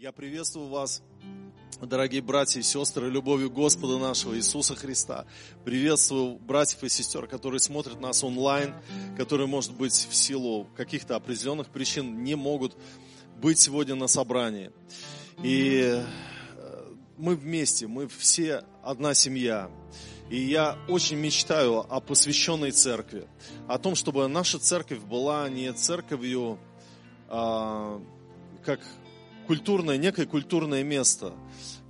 Я приветствую вас, дорогие братья и сестры, любовью Господа нашего Иисуса Христа. Приветствую братьев и сестер, которые смотрят нас онлайн, которые, может быть, в силу каких-то определенных причин не могут быть сегодня на собрании. И э, мы вместе, мы все одна семья. И я очень мечтаю о посвященной церкви, о том, чтобы наша церковь была не церковью, а, как культурное, некое культурное место,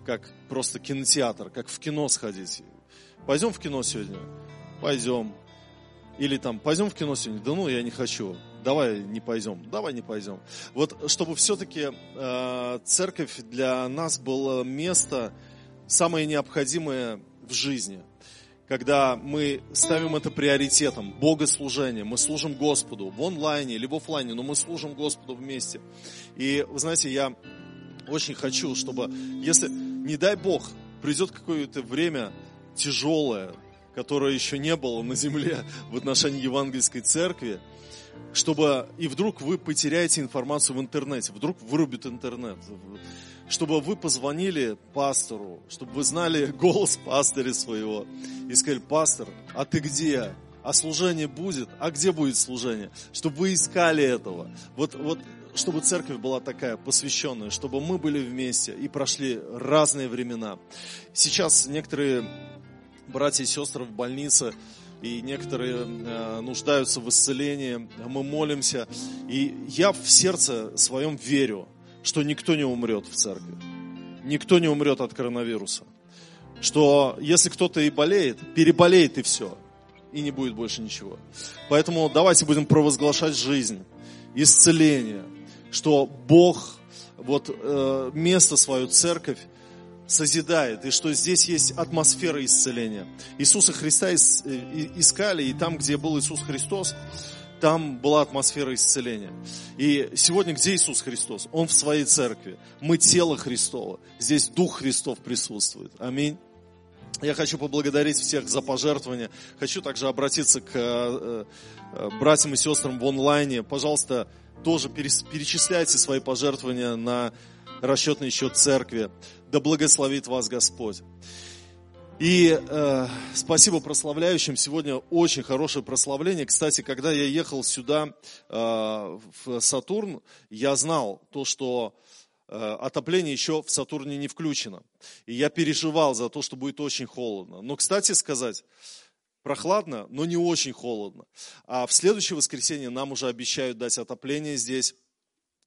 как просто кинотеатр, как в кино сходить. Пойдем в кино сегодня? Пойдем. Или там, пойдем в кино сегодня? Да ну, я не хочу. Давай не пойдем. Давай не пойдем. Вот чтобы все-таки э, церковь для нас было место самое необходимое в жизни когда мы ставим это приоритетом, богослужение, мы служим Господу в онлайне, либо в офлайне, но мы служим Господу вместе. И, вы знаете, я очень хочу, чтобы, если, не дай Бог, придет какое-то время тяжелое, которое еще не было на земле в отношении евангельской церкви, чтобы и вдруг вы потеряете информацию в интернете, вдруг вырубит интернет, чтобы вы позвонили пастору, чтобы вы знали голос пастыря своего и сказали, пастор, а ты где? А служение будет? А где будет служение? Чтобы вы искали этого. Вот, вот чтобы церковь была такая посвященная, чтобы мы были вместе и прошли разные времена. Сейчас некоторые братья и сестры в больнице, и некоторые э, нуждаются в исцелении, мы молимся. И я в сердце своем верю, что никто не умрет в церкви. Никто не умрет от коронавируса. Что если кто-то и болеет, переболеет и все. И не будет больше ничего. Поэтому давайте будем провозглашать жизнь, исцеление, что Бог вот э, место свою церковь созидает, и что здесь есть атмосфера исцеления. Иисуса Христа э, искали, и там, где был Иисус Христос, там была атмосфера исцеления. И сегодня где Иисус Христос? Он в своей церкви. Мы тело Христово. Здесь Дух Христов присутствует. Аминь. Я хочу поблагодарить всех за пожертвования. Хочу также обратиться к э, э, братьям и сестрам в онлайне. Пожалуйста, тоже перечисляйте свои пожертвования на расчетный счет церкви. Да благословит вас Господь. И э, спасибо прославляющим. Сегодня очень хорошее прославление. Кстати, когда я ехал сюда, э, в Сатурн, я знал то, что э, отопление еще в Сатурне не включено. И я переживал за то, что будет очень холодно. Но, кстати сказать, прохладно, но не очень холодно. А в следующее воскресенье нам уже обещают дать отопление здесь.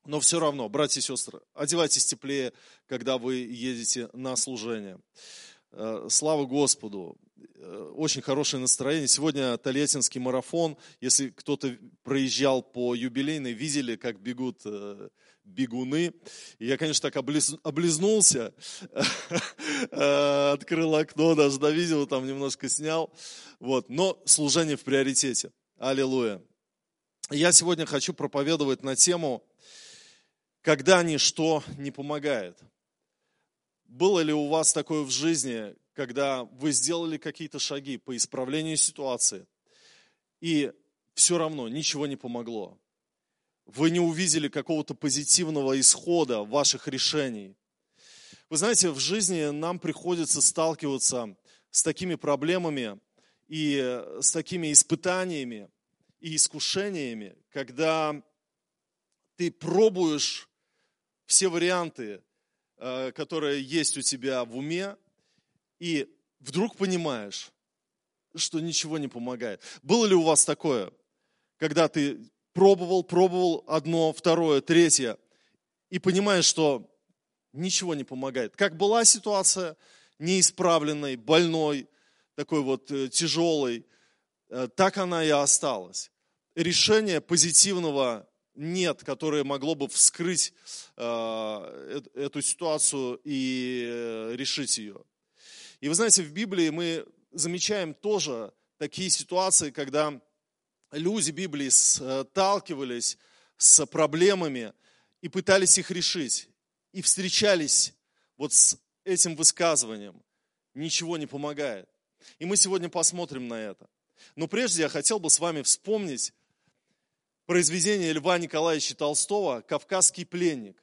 Но все равно, братья и сестры, одевайтесь теплее, когда вы едете на служение. Э, слава Господу. Э, очень хорошее настроение. Сегодня Тольяттинский марафон. Если кто-то проезжал по юбилейной, видели, как бегут э, бегуны. Я, конечно, так облиз, облизнулся, открыл окно, даже до видео там немножко снял. Вот. Но служение в приоритете. Аллилуйя. Я сегодня хочу проповедовать на тему, когда ничто не помогает. Было ли у вас такое в жизни, когда вы сделали какие-то шаги по исправлению ситуации, и все равно ничего не помогло? Вы не увидели какого-то позитивного исхода ваших решений. Вы знаете, в жизни нам приходится сталкиваться с такими проблемами и с такими испытаниями и искушениями, когда ты пробуешь все варианты, Э, которая есть у тебя в уме, и вдруг понимаешь, что ничего не помогает. Было ли у вас такое, когда ты пробовал, пробовал одно, второе, третье, и понимаешь, что ничего не помогает? Как была ситуация неисправленной, больной, такой вот э, тяжелой, э, так она и осталась. Решения позитивного нет, которое могло бы вскрыть э, эту ситуацию и э, решить ее. И вы знаете, в Библии мы замечаем тоже такие ситуации, когда люди Библии сталкивались с проблемами и пытались их решить. И встречались вот с этим высказыванием. Ничего не помогает. И мы сегодня посмотрим на это. Но прежде я хотел бы с вами вспомнить произведение Льва Николаевича Толстого «Кавказский пленник».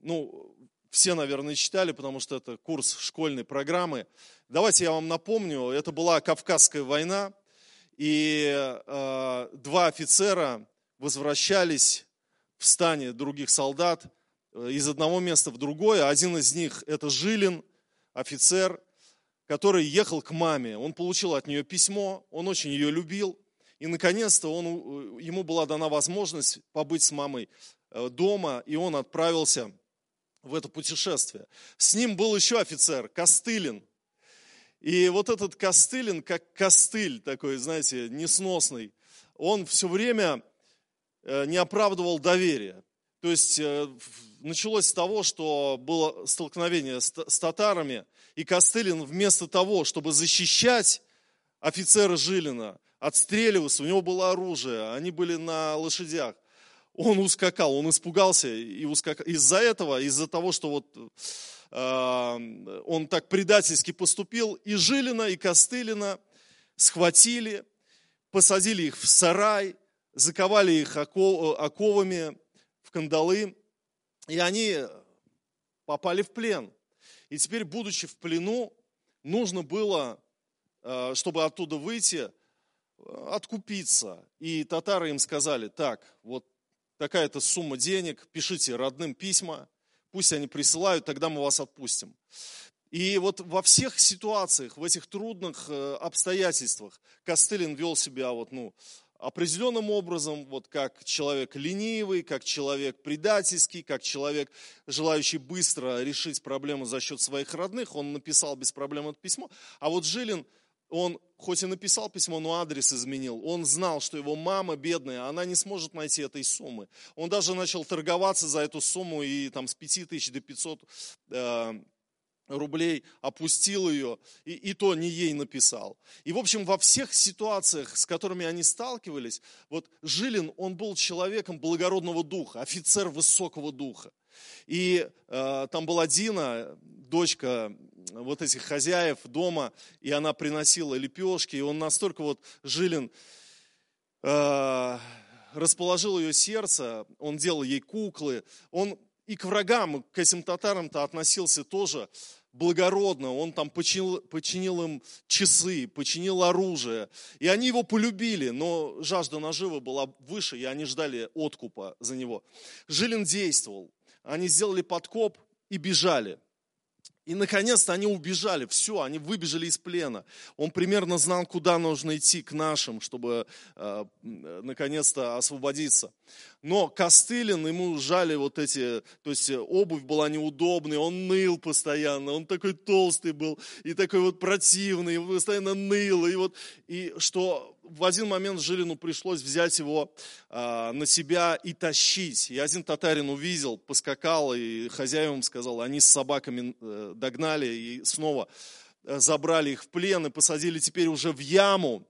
ну, все, наверное, читали, потому что это курс школьной программы. Давайте я вам напомню, это была Кавказская война, и э, два офицера возвращались в стане других солдат э, из одного места в другое. Один из них это Жилин, офицер, который ехал к маме. Он получил от нее письмо, он очень ее любил. И наконец-то он, э, ему была дана возможность побыть с мамой э, дома, и он отправился в это путешествие. С ним был еще офицер, Костылин. И вот этот Костылин, как костыль такой, знаете, несносный, он все время э, не оправдывал доверия. То есть началось с того, что было столкновение с татарами, и Костылин вместо того, чтобы защищать офицера Жилина, отстреливался, у него было оружие, они были на лошадях, он ускакал, он испугался и ускакал. Из-за этого, из-за того, что вот э, он так предательски поступил, и Жилина, и Костылина схватили, посадили их в сарай, заковали их оковами в кандалы, и они попали в плен. И теперь, будучи в плену, нужно было, э, чтобы оттуда выйти, откупиться. И татары им сказали, так, вот такая-то сумма денег, пишите родным письма, пусть они присылают, тогда мы вас отпустим. И вот во всех ситуациях, в этих трудных э, обстоятельствах Костылин вел себя вот, ну, определенным образом, вот как человек ленивый, как человек предательский, как человек, желающий быстро решить проблему за счет своих родных, он написал без проблем это письмо. А вот Жилин, он хоть и написал письмо, но адрес изменил. Он знал, что его мама бедная, она не сможет найти этой суммы. Он даже начал торговаться за эту сумму и там с 5 тысяч до 500 э, рублей, опустил ее, и, и то не ей написал. И, в общем, во всех ситуациях, с которыми они сталкивались, вот Жилин, он был человеком благородного духа, офицер высокого духа. И э, там была Дина, дочка вот этих хозяев дома, и она приносила лепешки, и он настолько вот Жилин э, расположил ее сердце, он делал ей куклы, он и к врагам, к этим татарам-то относился тоже благородно. Он там починил, починил им часы, починил оружие. И они его полюбили, но жажда наживы была выше, и они ждали откупа за него. Жилин действовал. Они сделали подкоп и бежали. И наконец-то они убежали, все, они выбежали из плена. Он примерно знал, куда нужно идти к нашим, чтобы э, наконец-то освободиться. Но Костылин, ему жали вот эти, то есть обувь была неудобной, он ныл постоянно, он такой толстый был и такой вот противный, постоянно ныл. И вот, и что в один момент Жилину пришлось взять его а, на себя и тащить. И один татарин увидел, поскакал, и хозяевам сказал, они с собаками э, догнали и снова э, забрали их в плен и посадили теперь уже в яму.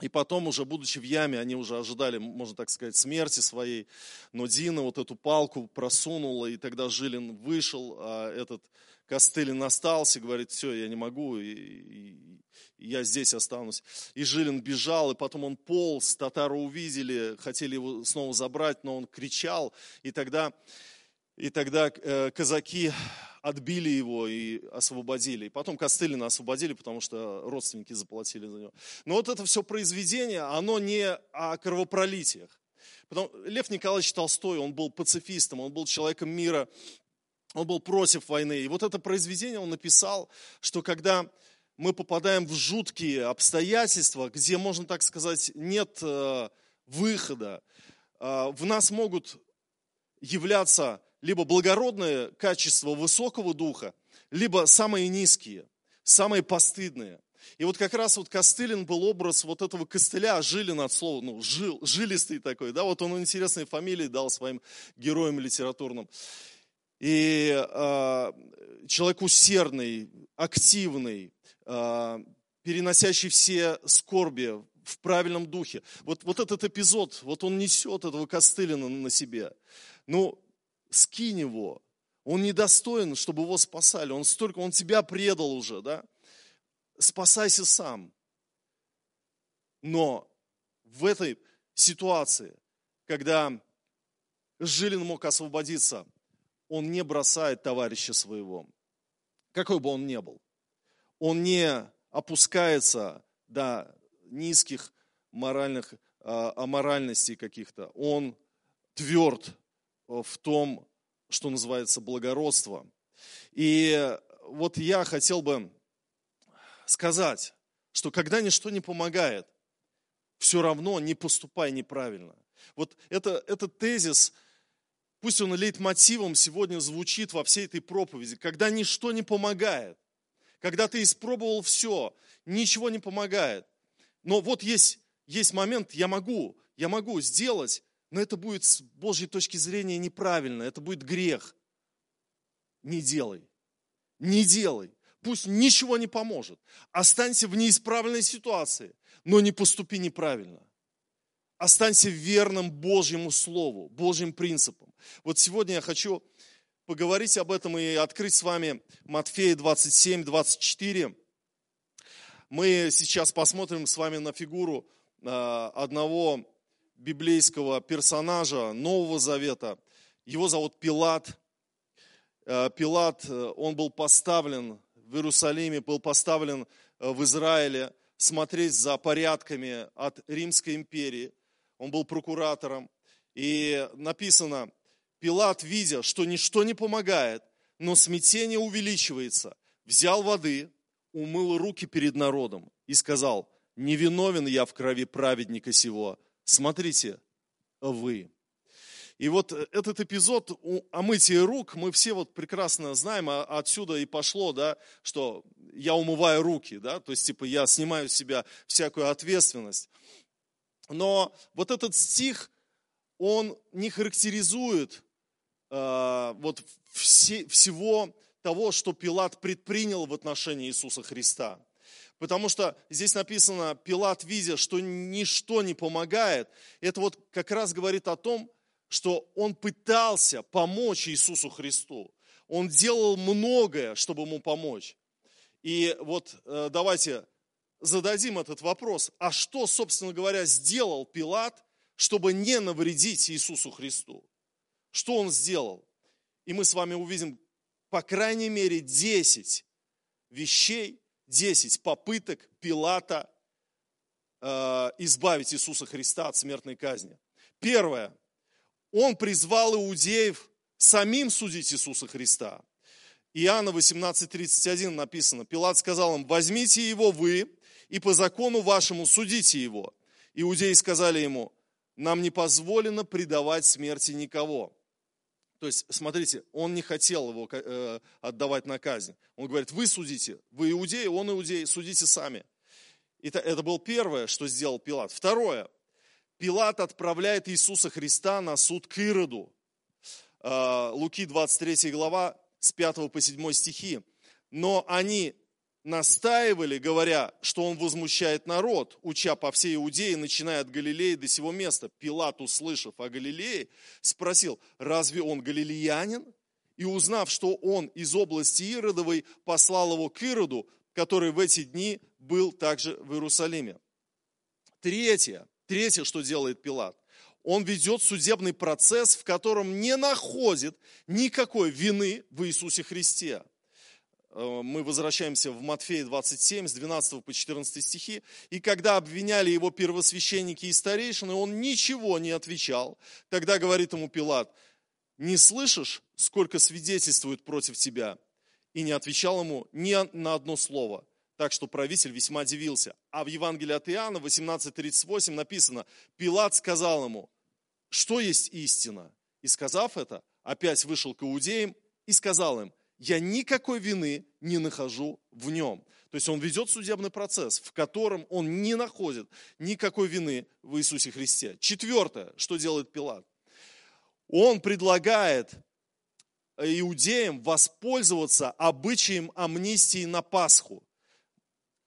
И потом уже, будучи в яме, они уже ожидали, можно так сказать, смерти своей. Но Дина вот эту палку просунула, и тогда Жилин вышел, а этот Костылин остался, говорит, все, я не могу, и, и, и я здесь останусь. И Жилин бежал, и потом он полз, татары увидели, хотели его снова забрать, но он кричал, и тогда, и тогда э, казаки отбили его и освободили. И потом Костылина освободили, потому что родственники заплатили за него. Но вот это все произведение, оно не о кровопролитиях. Потому, Лев Николаевич Толстой, он был пацифистом, он был человеком мира, он был против войны. И вот это произведение он написал, что когда мы попадаем в жуткие обстоятельства, где, можно так сказать, нет э, выхода, э, в нас могут являться либо благородные качества высокого духа, либо самые низкие, самые постыдные. И вот как раз вот Костылин был образ вот этого костыля, Жилин от слова, ну, жил, жилистый такой, да, вот он интересные фамилии дал своим героям литературным. И э, человек усердный, активный, э, переносящий все скорби в правильном духе. Вот, вот этот эпизод, вот он несет этого Костылина на себе. Ну, скинь его. Он недостоин, чтобы его спасали. Он столько, он тебя предал уже, да? Спасайся сам. Но в этой ситуации, когда Жилин мог освободиться, он не бросает товарища своего, какой бы он ни был. Он не опускается до низких моральных, а, аморальностей каких-то. Он тверд в том, что называется благородство. И вот я хотел бы сказать, что когда ничто не помогает, все равно не поступай неправильно. Вот это, этот тезис, пусть он лейтмотивом сегодня звучит во всей этой проповеди. Когда ничто не помогает, когда ты испробовал все, ничего не помогает. Но вот есть, есть момент, я могу, я могу сделать, но это будет с Божьей точки зрения неправильно, это будет грех. Не делай. Не делай. Пусть ничего не поможет. Останься в неисправленной ситуации, но не поступи неправильно. Останься верным Божьему Слову, Божьим принципам. Вот сегодня я хочу поговорить об этом и открыть с вами Матфея 27, 24. Мы сейчас посмотрим с вами на фигуру а, одного библейского персонажа Нового Завета. Его зовут Пилат. А, Пилат, э, он был поставлен в Иерусалиме, был поставлен э, в Израиле смотреть за порядками от Римской империи. Он был прокуратором. И написано, Пилат, видя, что ничто не помогает, но смятение увеличивается, взял воды, умыл руки перед народом и сказал, не виновен я в крови праведника сего, смотрите, вы. И вот этот эпизод о мытии рук, мы все вот прекрасно знаем, а отсюда и пошло, да, что я умываю руки, да, то есть типа я снимаю с себя всякую ответственность. Но вот этот стих, он не характеризует вот все, всего того, что Пилат предпринял в отношении Иисуса Христа. Потому что здесь написано, Пилат, видя, что ничто не помогает, это вот как раз говорит о том, что он пытался помочь Иисусу Христу. Он делал многое, чтобы ему помочь. И вот э, давайте зададим этот вопрос. А что, собственно говоря, сделал Пилат, чтобы не навредить Иисусу Христу? Что он сделал? И мы с вами увидим, по крайней мере, 10 вещей, 10 попыток Пилата э, избавить Иисуса Христа от смертной казни. Первое. Он призвал иудеев самим судить Иисуса Христа. Иоанна 18.31 написано, Пилат сказал им, возьмите его вы и по закону вашему судите его. Иудеи сказали ему, нам не позволено предавать смерти никого. То есть, смотрите, он не хотел его э, отдавать на казнь. Он говорит, вы судите, вы иудеи, он иудей, судите сами. Это, это было первое, что сделал Пилат. Второе, Пилат отправляет Иисуса Христа на суд к Ироду. Э, Луки 23 глава с 5 по 7 стихи. Но они настаивали, говоря, что он возмущает народ, уча по всей Иудее, начиная от Галилеи до сего места. Пилат, услышав о Галилее, спросил, разве он галилеянин? И узнав, что он из области Иродовой, послал его к Ироду, который в эти дни был также в Иерусалиме. Третье, третье, что делает Пилат. Он ведет судебный процесс, в котором не находит никакой вины в Иисусе Христе. Э, мы возвращаемся в Матфея 27, с 12 по 14 стихи. «И когда обвиняли его первосвященники и старейшины, он ничего не отвечал. Тогда говорит ему Пилат, не слышишь, сколько свидетельствуют против тебя? И не отвечал ему ни на одно слово. Так что правитель весьма удивился. А в Евангелии от Иоанна 18.38 написано, Пилат сказал ему, что есть истина? И сказав это, опять вышел к иудеям и сказал им, я никакой вины не нахожу в нем. То есть он ведет судебный процесс, в котором он не находит никакой вины в Иисусе Христе. Четвертое, что делает Пилат? Он предлагает иудеям воспользоваться обычаем амнистии на Пасху.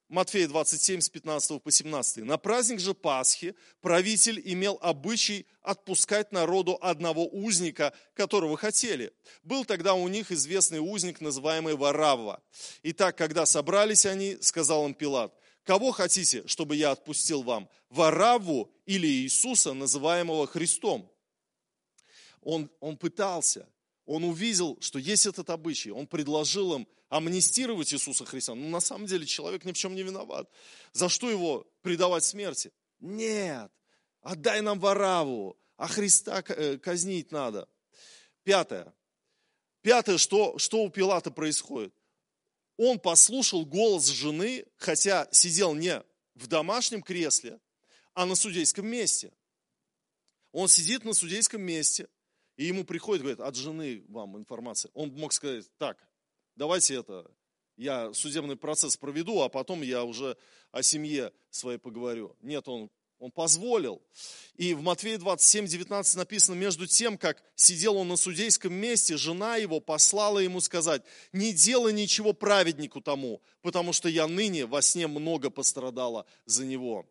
Матфея 27, с 15 по 17. На праздник же Пасхи правитель имел обычай отпускать народу одного узника, которого хотели. Был тогда у них известный узник, называемый Варавва. Итак, когда собрались они, сказал им Пилат, кого хотите, чтобы я отпустил вам, Варавву или Иисуса, называемого Христом? Он, он пытался, он увидел, что есть этот обычай. Он предложил им амнистировать Иисуса Христа. Но на самом деле человек ни в чем не виноват. За что его предавать смерти? Нет, отдай нам Вараву, а Христа э, казнить надо. Пятое. Пятое, что, что у Пилата происходит? Он послушал голос жены, хотя сидел не в домашнем кресле, а на судейском месте. Он сидит на судейском месте, и ему приходит, говорит, от жены вам информация. Он мог сказать, так, давайте это, я судебный процесс проведу, а потом я уже о семье своей поговорю. Нет, он, он позволил. И в Матфея 27, 19 написано, между тем, как сидел он на судейском месте, жена его послала ему сказать, не делай ничего праведнику тому, потому что я ныне во сне много пострадала за него.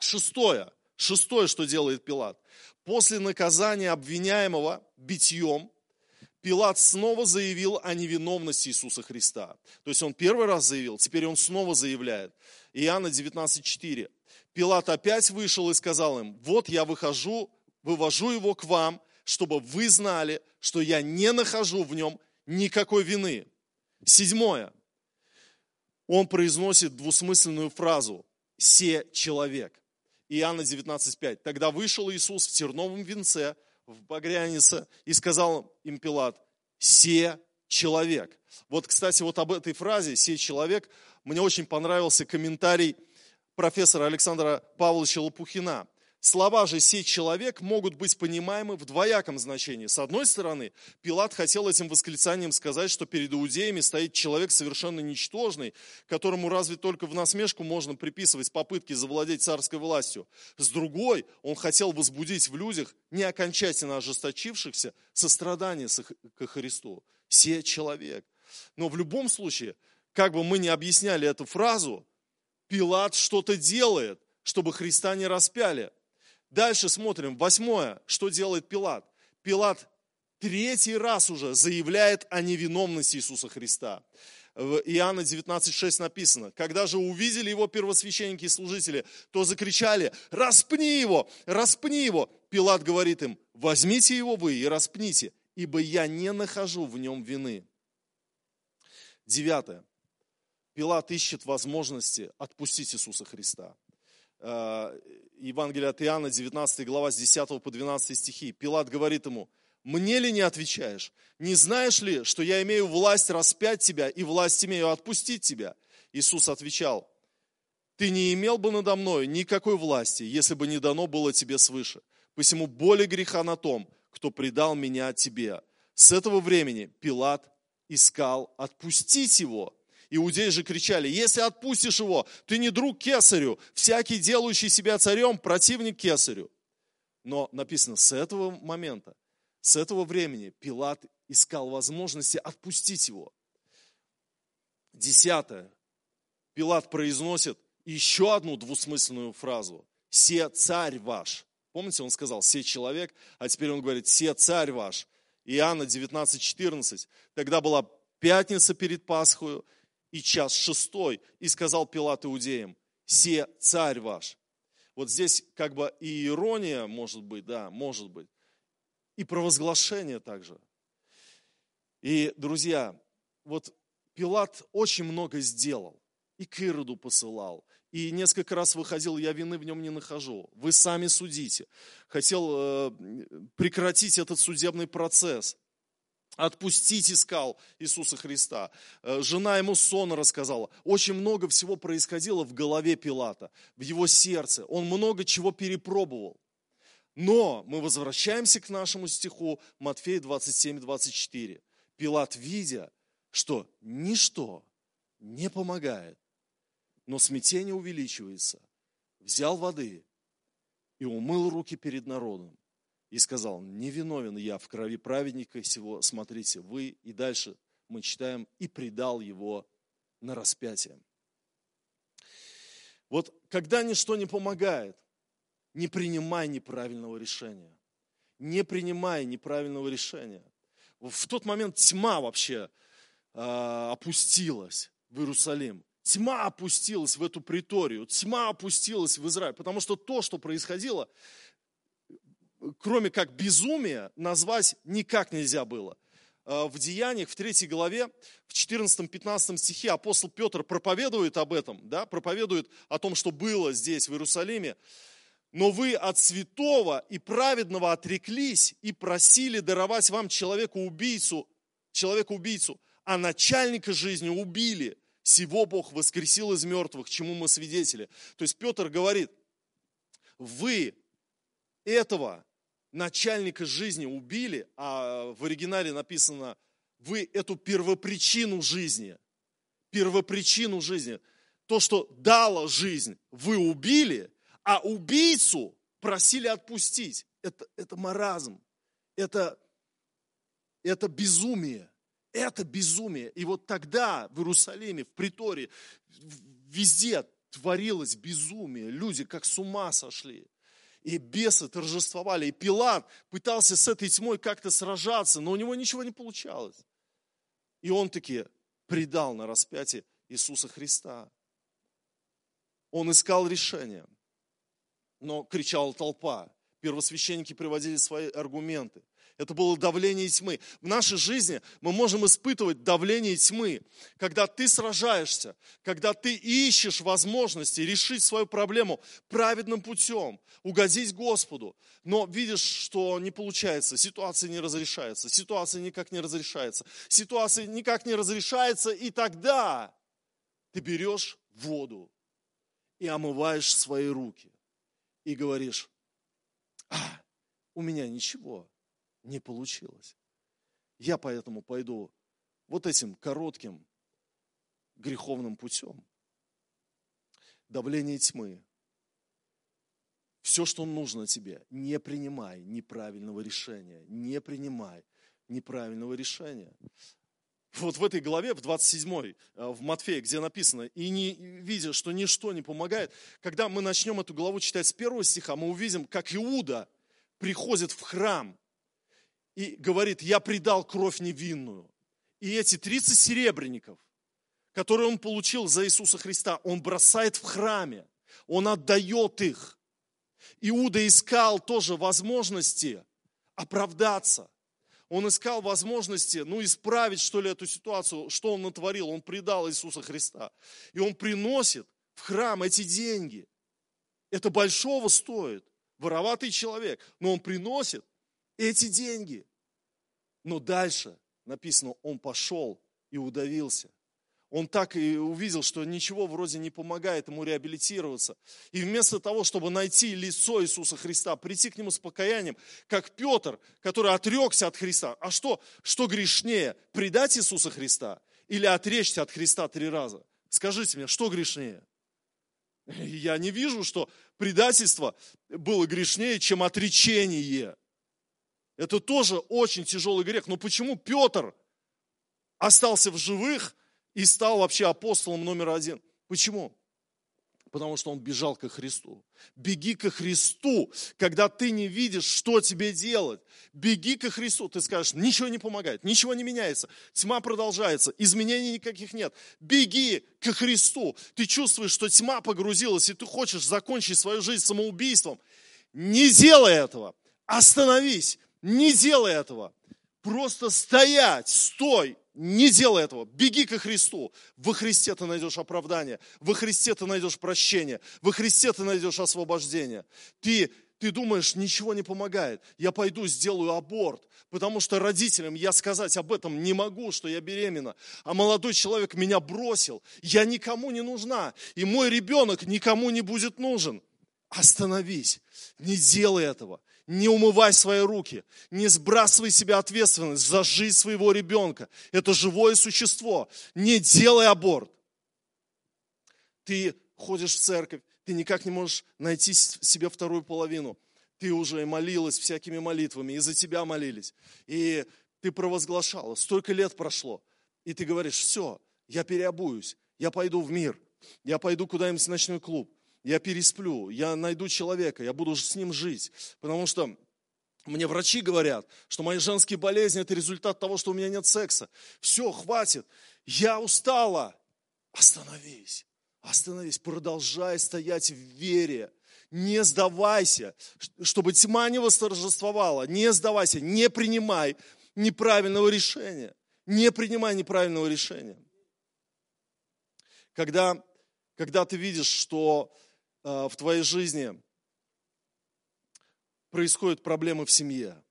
Шестое. Шестое, что делает Пилат. После наказания обвиняемого битьем, Пилат снова заявил о невиновности Иисуса Христа. То есть он первый раз заявил, теперь он снова заявляет. Иоанна 19,4. Пилат опять вышел и сказал им, вот я выхожу, вывожу его к вам, чтобы вы знали, что я не нахожу в нем никакой вины. Седьмое. Он произносит двусмысленную фразу «се человек». Иоанна 19,5. Тогда вышел Иисус в терновом венце, в багрянице, и сказал им Пилат, «Се человек». Вот, кстати, вот об этой фразе «се человек» мне очень понравился комментарий профессора Александра Павловича Лопухина. Слова же «сей человек» могут быть понимаемы в двояком значении. С одной стороны, Пилат хотел этим восклицанием сказать, что перед иудеями стоит человек совершенно ничтожный, которому разве только в насмешку можно приписывать попытки завладеть царской властью. С другой, он хотел возбудить в людях, не окончательно ожесточившихся, сострадание к Христу. «Сей человек». Но в любом случае, как бы мы ни объясняли эту фразу, Пилат что-то делает, чтобы Христа не распяли. Дальше смотрим. Восьмое. Что делает Пилат? Пилат третий раз уже заявляет о невиновности Иисуса Христа. В Иоанна 19,6 написано, когда же увидели его первосвященники и служители, то закричали, распни его, распни его. Пилат говорит им, возьмите его вы и распните, ибо я не нахожу в нем вины. Девятое. Пилат ищет возможности отпустить Иисуса Христа. Евангелие от Иоанна, 19 глава, с 10 по 12 стихи. Пилат говорит ему, мне ли не отвечаешь? Не знаешь ли, что я имею власть распять тебя и власть имею отпустить тебя? Иисус отвечал, ты не имел бы надо мной никакой власти, если бы не дано было тебе свыше. Посему более греха на том, кто предал меня тебе. С этого времени Пилат искал отпустить его, Иудеи же кричали, если отпустишь его, ты не друг кесарю, всякий делающий себя царем, противник кесарю. Но написано, с этого момента, с этого времени Пилат искал возможности отпустить его. Десятое. Пилат произносит еще одну двусмысленную фразу. «Се царь ваш». Помните, он сказал «се человек», а теперь он говорит «се царь ваш». Иоанна 19:14. Тогда была пятница перед Пасхою, и час шестой, и сказал Пилат иудеям, се царь ваш. Вот здесь как бы и ирония, может быть, да, может быть, и провозглашение также. И, друзья, вот Пилат очень много сделал, и к Ироду посылал, и несколько раз выходил, я вины в нем не нахожу. Вы сами судите. Хотел э, прекратить этот судебный процесс отпустить искал Иисуса Христа. Э, жена ему сон рассказала. Очень много всего происходило в голове Пилата, в его сердце. Он много чего перепробовал. Но мы возвращаемся к нашему стиху Матфея 27-24. Пилат, видя, что ничто не помогает, но смятение увеличивается, взял воды и умыл руки перед народом и сказал, не виновен я в крови праведника сего, смотрите, вы, и дальше мы читаем, и предал его на распятие. Вот когда ничто не помогает, не принимай неправильного решения. Не принимай неправильного решения. В тот момент тьма вообще э, опустилась в Иерусалим. Тьма опустилась в эту приторию, тьма опустилась в Израиль, потому что то, что происходило, кроме как безумие, назвать никак нельзя было. Э, в Деяниях, в 3 главе, в 14-15 стихе апостол Петр проповедует об этом, да, проповедует о том, что было здесь, в Иерусалиме. Но вы от святого и праведного отреклись и просили даровать вам человека-убийцу, человека-убийцу, а начальника жизни убили. Сего Бог воскресил из мертвых, чему мы свидетели. То есть Петр говорит, вы этого начальника жизни убили, а в оригинале написано, вы эту первопричину жизни, первопричину жизни, то, что дало жизнь, вы убили, а убийцу просили отпустить. Это, это маразм, это, это безумие, это безумие. И вот тогда в Иерусалиме, в приторе, везде творилось безумие. Люди как с ума сошли. И бесы торжествовали. И Пилат пытался с этой тьмой как-то сражаться, но у него ничего не получалось. И он таки предал на распятие Иисуса Христа. Он искал решение, но кричала толпа. Первосвященники приводили свои аргументы. Это было давление тьмы. В нашей жизни мы можем испытывать давление тьмы, когда ты сражаешься, когда ты ищешь возможности решить свою проблему праведным путем, угодить Господу, но видишь, что не получается, ситуация не разрешается, ситуация никак не разрешается, ситуация никак не разрешается, и тогда ты берешь воду и омываешь свои руки и говоришь, а, у меня ничего, не получилось. Я поэтому пойду вот этим коротким греховным путем. Давление тьмы. Все, что нужно тебе, не принимай неправильного решения. Не принимай неправильного решения. Вот в этой главе, в 27, э, в Матфея, где написано, и не видя, что ничто не помогает, когда мы начнем эту главу читать с первого стиха, мы увидим, как Иуда приходит в храм и говорит, я предал кровь невинную. И эти 30 серебряников, которые он получил за Иисуса Христа, он бросает в храме, он отдает их. Иуда искал тоже возможности оправдаться. Он искал возможности, ну, исправить, что ли, эту ситуацию, что он натворил. Он предал Иисуса Христа. И он приносит в храм эти деньги. Это большого стоит. Вороватый человек. Но он приносит эти деньги. Но дальше написано, он пошел и удавился. Он так и увидел, что ничего вроде не помогает ему реабилитироваться. И вместо того, чтобы найти лицо Иисуса Христа, прийти к нему с покаянием, как Петр, который отрекся от Христа. А что, что грешнее, предать Иисуса Христа или отречься от Христа три раза? Скажите мне, что грешнее? Я не вижу, что предательство было грешнее, чем отречение. Это тоже очень тяжелый грех. Но почему Петр остался в живых и стал вообще апостолом номер один? Почему? Потому что он бежал ко Христу. Беги ко Христу, когда ты не видишь, что тебе делать. Беги ко Христу. Ты скажешь, ничего не помогает, ничего не меняется. Тьма продолжается, изменений никаких нет. Беги ко Христу. Ты чувствуешь, что тьма погрузилась, и ты хочешь закончить свою жизнь самоубийством. Не делай этого. Остановись. Не делай этого. Просто стоять, стой, не делай этого. Беги ко Христу. Во Христе ты найдешь оправдание. Во Христе ты найдешь прощение. Во Христе ты найдешь освобождение. Ты, ты думаешь, ничего не помогает. Я пойду сделаю аборт, потому что родителям я сказать об этом не могу, что я беременна. А молодой человек меня бросил. Я никому не нужна. И мой ребенок никому не будет нужен. Остановись. Не делай этого не умывай свои руки, не сбрасывай себя ответственность за жизнь своего ребенка. Это живое существо. Не делай аборт. Ты ходишь в церковь, ты никак не можешь найти себе вторую половину. Ты уже молилась всякими молитвами, и за тебя молились. И ты провозглашала, столько лет прошло. И ты говоришь, все, я переобуюсь, я пойду в мир, я пойду куда-нибудь в ночной клуб, я пересплю, я найду человека, я буду с ним жить. Потому что мне врачи говорят, что мои женские болезни – это результат того, что у меня нет секса. Все, хватит. Я устала. Остановись. Остановись, продолжай стоять в вере. Не сдавайся, чтобы тьма не восторжествовала. Не сдавайся, не принимай неправильного решения. Не принимай неправильного решения. Когда, когда ты видишь, что в твоей жизни происходят проблемы в семье,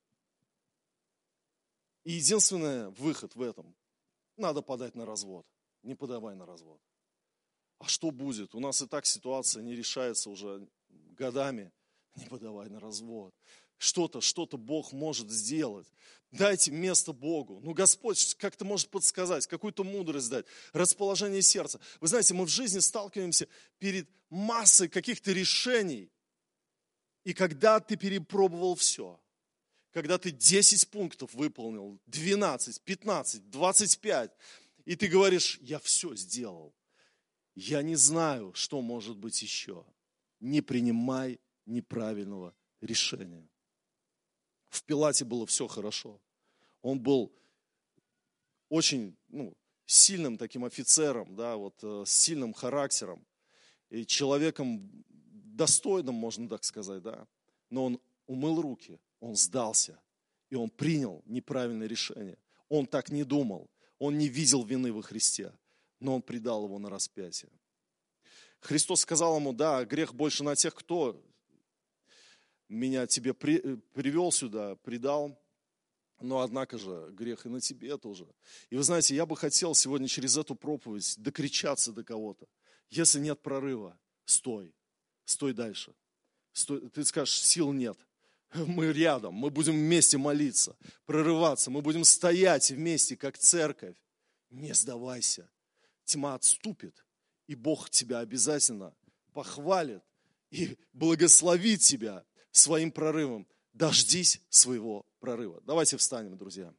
и единственный выход в этом – надо подать на развод. Не подавай на развод. А что будет? У нас и так ситуация не решается уже годами. Не подавай на развод. Что-то, что-то Бог может сделать. Дайте место Богу. Ну, Господь как-то может подсказать, какую-то мудрость дать, расположение сердца. Вы знаете, мы в жизни сталкиваемся перед массой каких-то решений. И когда ты перепробовал все, когда ты 10 пунктов выполнил, 12, 15, 25, и ты говоришь, я все сделал, я не знаю, что может быть еще. Не принимай неправильного решения. В Пилате было все хорошо. Он был очень ну, сильным таким офицером, да, вот, э, с сильным характером и человеком достойным, можно так сказать, да. Но он умыл руки, он сдался, и он принял неправильное решение. Он так не думал, он не видел вины во Христе но он предал его на распятие. Христос сказал ему, да, грех больше на тех, кто меня тебе при, э, привел сюда, предал, но однако же грех и на тебе тоже. И вы знаете, я бы хотел сегодня через эту проповедь докричаться до кого-то. Если нет прорыва, стой, стой дальше. Стой, ты скажешь, сил нет. Мы рядом, мы будем вместе молиться, прорываться, мы будем стоять вместе, как церковь. Не сдавайся, тьма отступит, и Бог тебя обязательно похвалит и благословит тебя своим прорывом. Дождись своего прорыва. Давайте встанем, друзья.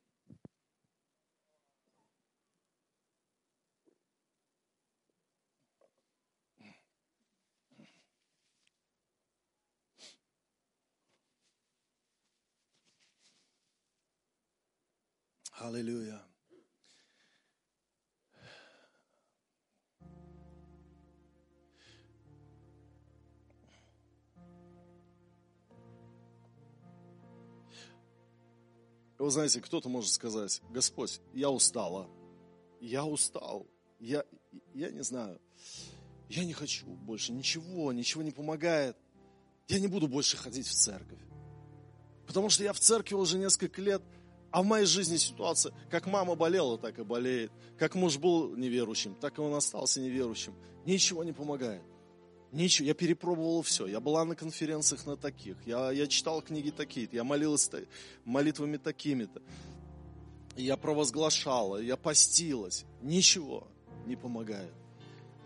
Аллилуйя. Вы знаете, кто-то может сказать, Господь, я устала, я устал, я, я не знаю, я не хочу больше ничего, ничего не помогает. Я не буду больше ходить в церковь. Потому что я в церкви уже несколько лет, а в моей жизни ситуация, как мама болела, так и болеет. Как муж был неверующим, так и он остался неверующим. Ничего не помогает. Ничего, я перепробовала все. Я была на конференциях на таких. Я, я читал книги такие-то. Я молилась молитвами такими-то. Я провозглашала, я постилась. Ничего не помогает.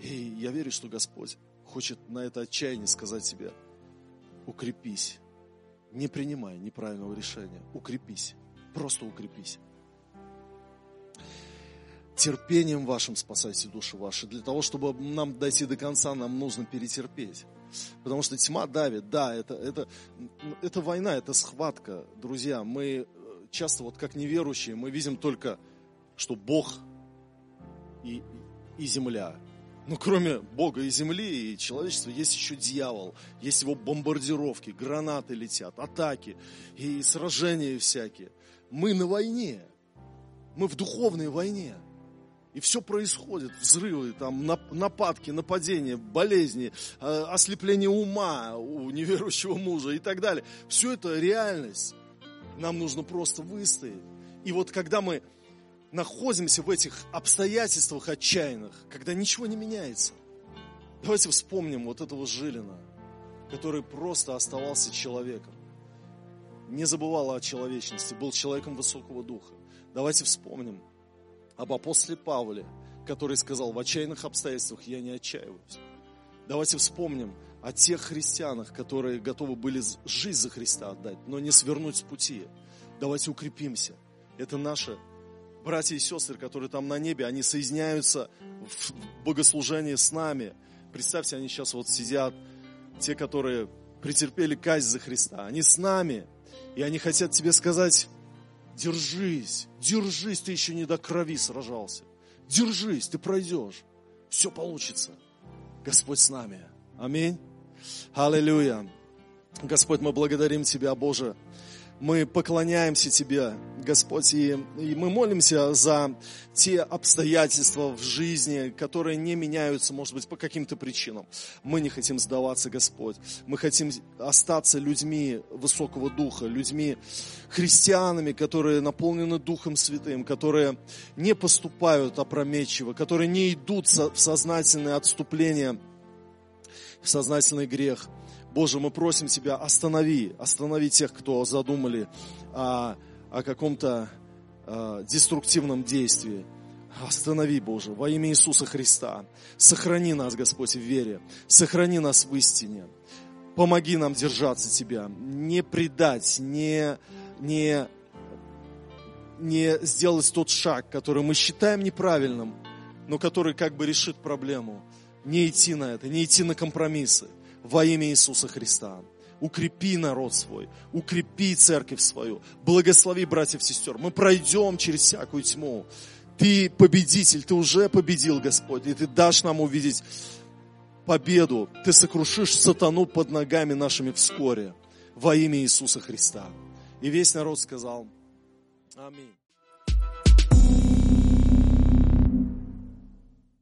И я верю, что Господь хочет на это отчаяние сказать тебе, укрепись. Не принимай неправильного решения. Укрепись. Просто укрепись терпением вашим спасайте души ваши. Для того, чтобы нам дойти до конца, нам нужно перетерпеть. Потому что тьма давит, да, это, это, это война, это схватка, друзья. Мы э, часто, вот как неверующие, мы видим только, что Бог и, и земля. Но кроме Бога и земли и человечества есть еще дьявол, есть его бомбардировки, гранаты летят, атаки и сражения всякие. Мы на войне, мы в духовной войне. И все происходит, взрывы, там, нападки, нападения, болезни, э, ослепление ума у неверующего мужа и так далее. Все это реальность. Нам нужно просто выстоять. И вот когда мы находимся в этих обстоятельствах отчаянных, когда ничего не меняется, давайте вспомним вот этого Жилина, который просто оставался человеком. Не забывал о человечности, был человеком высокого духа. Давайте вспомним – об апостоле Павле, который сказал, в отчаянных обстоятельствах я не отчаиваюсь. Давайте вспомним о тех христианах, которые готовы были жизнь за Христа отдать, но не свернуть с пути. Давайте укрепимся. Это наши братья и сестры, которые там на небе, они соединяются в богослужении с нами. Представьте, они сейчас вот сидят, те, которые претерпели казнь за Христа, они с нами, и они хотят тебе сказать, Держись, держись, ты еще не до крови сражался. Держись, ты пройдешь. Все получится. Господь с нами. Аминь. Аллилуйя. Господь, мы благодарим Тебя, Боже. Мы поклоняемся Тебе, Господь, и, и мы молимся за те обстоятельства в жизни, которые не меняются, может быть, по каким-то причинам. Мы не хотим сдаваться, Господь. Мы хотим остаться людьми высокого духа, людьми христианами, которые наполнены Духом Святым, которые не поступают опрометчиво, которые не идут в сознательное отступление, в сознательный грех – Боже, мы просим Тебя, останови, останови тех, кто задумали о, о каком-то о, деструктивном действии. Останови, Боже, во имя Иисуса Христа. Сохрани нас, Господь, в вере. Сохрани нас в истине. Помоги нам держаться Тебя. Не предать, не, не, не сделать тот шаг, который мы считаем неправильным, но который как бы решит проблему. Не идти на это, не идти на компромиссы во имя Иисуса Христа. Укрепи народ свой, укрепи церковь свою, благослови братьев и сестер. Мы пройдем через всякую тьму. Ты победитель, ты уже победил, Господь, и ты дашь нам увидеть победу. Ты сокрушишь сатану под ногами нашими вскоре во имя Иисуса Христа. И весь народ сказал, Аминь.